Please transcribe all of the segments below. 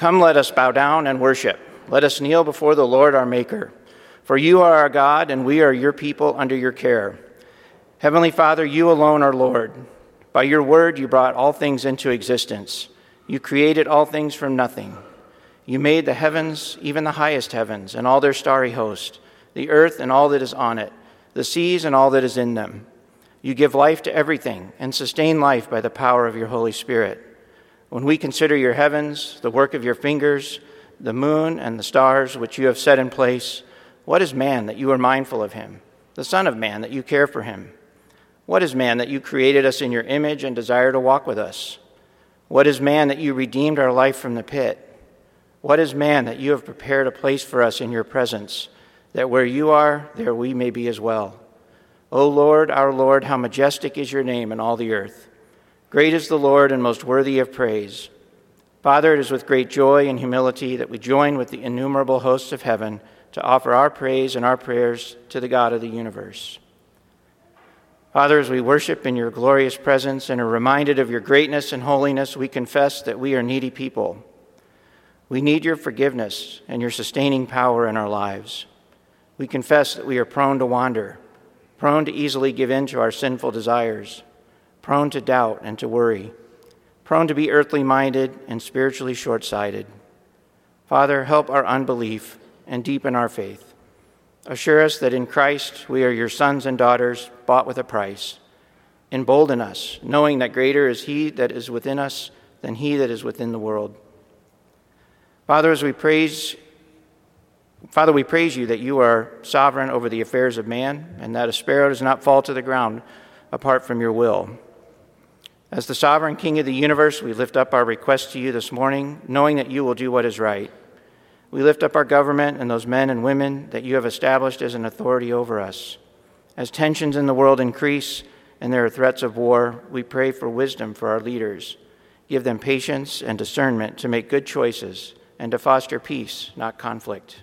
Come, let us bow down and worship. Let us kneel before the Lord our Maker. For you are our God, and we are your people under your care. Heavenly Father, you alone are Lord. By your word, you brought all things into existence. You created all things from nothing. You made the heavens, even the highest heavens, and all their starry host, the earth and all that is on it, the seas and all that is in them. You give life to everything and sustain life by the power of your Holy Spirit. When we consider your heavens, the work of your fingers, the moon and the stars which you have set in place, what is man that you are mindful of him? The Son of Man that you care for him? What is man that you created us in your image and desire to walk with us? What is man that you redeemed our life from the pit? What is man that you have prepared a place for us in your presence, that where you are, there we may be as well? O Lord, our Lord, how majestic is your name in all the earth. Great is the Lord and most worthy of praise. Father, it is with great joy and humility that we join with the innumerable hosts of heaven to offer our praise and our prayers to the God of the universe. Father, as we worship in your glorious presence and are reminded of your greatness and holiness, we confess that we are needy people. We need your forgiveness and your sustaining power in our lives. We confess that we are prone to wander, prone to easily give in to our sinful desires, prone to doubt and to worry, prone to be earthly minded and spiritually short sighted. Father, help our unbelief and deepen our faith. Assure us that in Christ we are your sons and daughters, bought with a price. Embolden us, knowing that greater is He that is within us than He that is within the world. Father, as we praise, Father, we praise you that you are sovereign over the affairs of man, and that a sparrow does not fall to the ground apart from your will. As the sovereign King of the universe, we lift up our request to you this morning, knowing that you will do what is right. We lift up our government and those men and women that you have established as an authority over us. As tensions in the world increase and there are threats of war, we pray for wisdom for our leaders. Give them patience and discernment to make good choices and to foster peace, not conflict.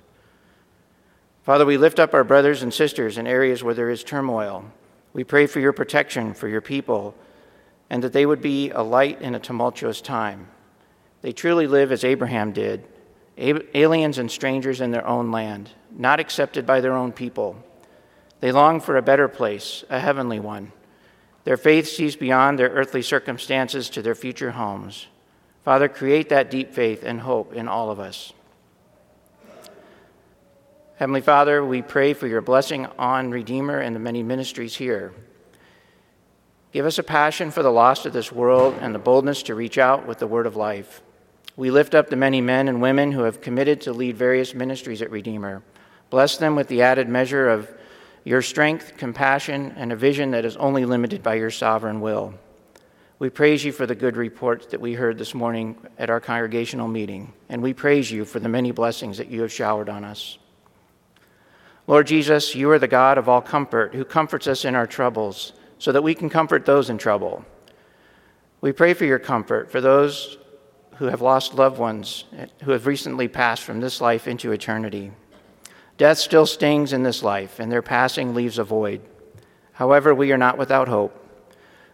Father, we lift up our brothers and sisters in areas where there is turmoil. We pray for your protection for your people and that they would be a light in a tumultuous time. They truly live as Abraham did, aliens and strangers in their own land, not accepted by their own people. They long for a better place, a heavenly one. Their faith sees beyond their earthly circumstances to their future homes. Father, create that deep faith and hope in all of us. Heavenly Father, we pray for your blessing on Redeemer and the many ministries here. Give us a passion for the lost of this world and the boldness to reach out with the word of life. We lift up the many men and women who have committed to lead various ministries at Redeemer. Bless them with the added measure of your strength, compassion, and a vision that is only limited by your sovereign will. We praise you for the good reports that we heard this morning at our congregational meeting, and we praise you for the many blessings that you have showered on us. Lord Jesus, you are the God of all comfort who comforts us in our troubles so that we can comfort those in trouble. We pray for your comfort for those who have lost loved ones who have recently passed from this life into eternity. Death still stings in this life, and their passing leaves a void. However, we are not without hope.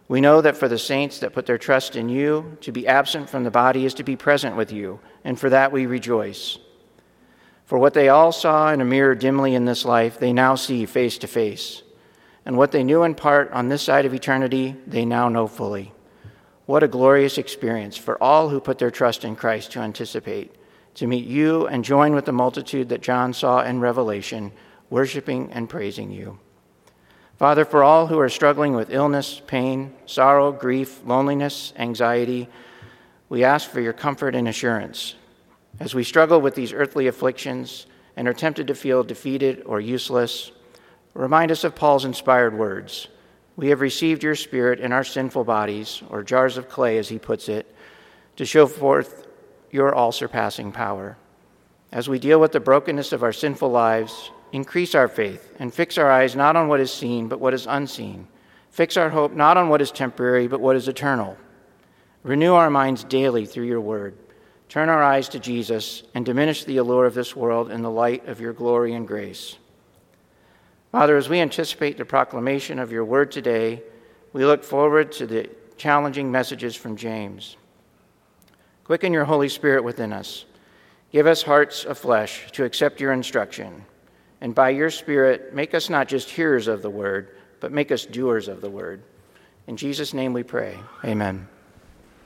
We know that for the saints that put their trust in you, to be absent from the body is to be present with you, and for that we rejoice. For what they all saw in a mirror dimly in this life, they now see face to face. And what they knew in part on this side of eternity, they now know fully. What a glorious experience for all who put their trust in Christ to anticipate, to meet you and join with the multitude that John saw in Revelation, worshiping and praising you. Father, for all who are struggling with illness, pain, sorrow, grief, loneliness, anxiety, we ask for your comfort and assurance. As we struggle with these earthly afflictions and are tempted to feel defeated or useless, remind us of Paul's inspired words. We have received your Spirit in our sinful bodies, or jars of clay, as he puts it, to show forth your all surpassing power. As we deal with the brokenness of our sinful lives, Increase our faith and fix our eyes not on what is seen, but what is unseen. Fix our hope not on what is temporary, but what is eternal. Renew our minds daily through your word. Turn our eyes to Jesus and diminish the allure of this world in the light of your glory and grace. Father, as we anticipate the proclamation of your word today, we look forward to the challenging messages from James. Quicken your Holy Spirit within us Give us hearts of flesh to accept your instruction. And by your Spirit, make us not just hearers of the word, but make us doers of the word. In Jesus' name we pray. Amen.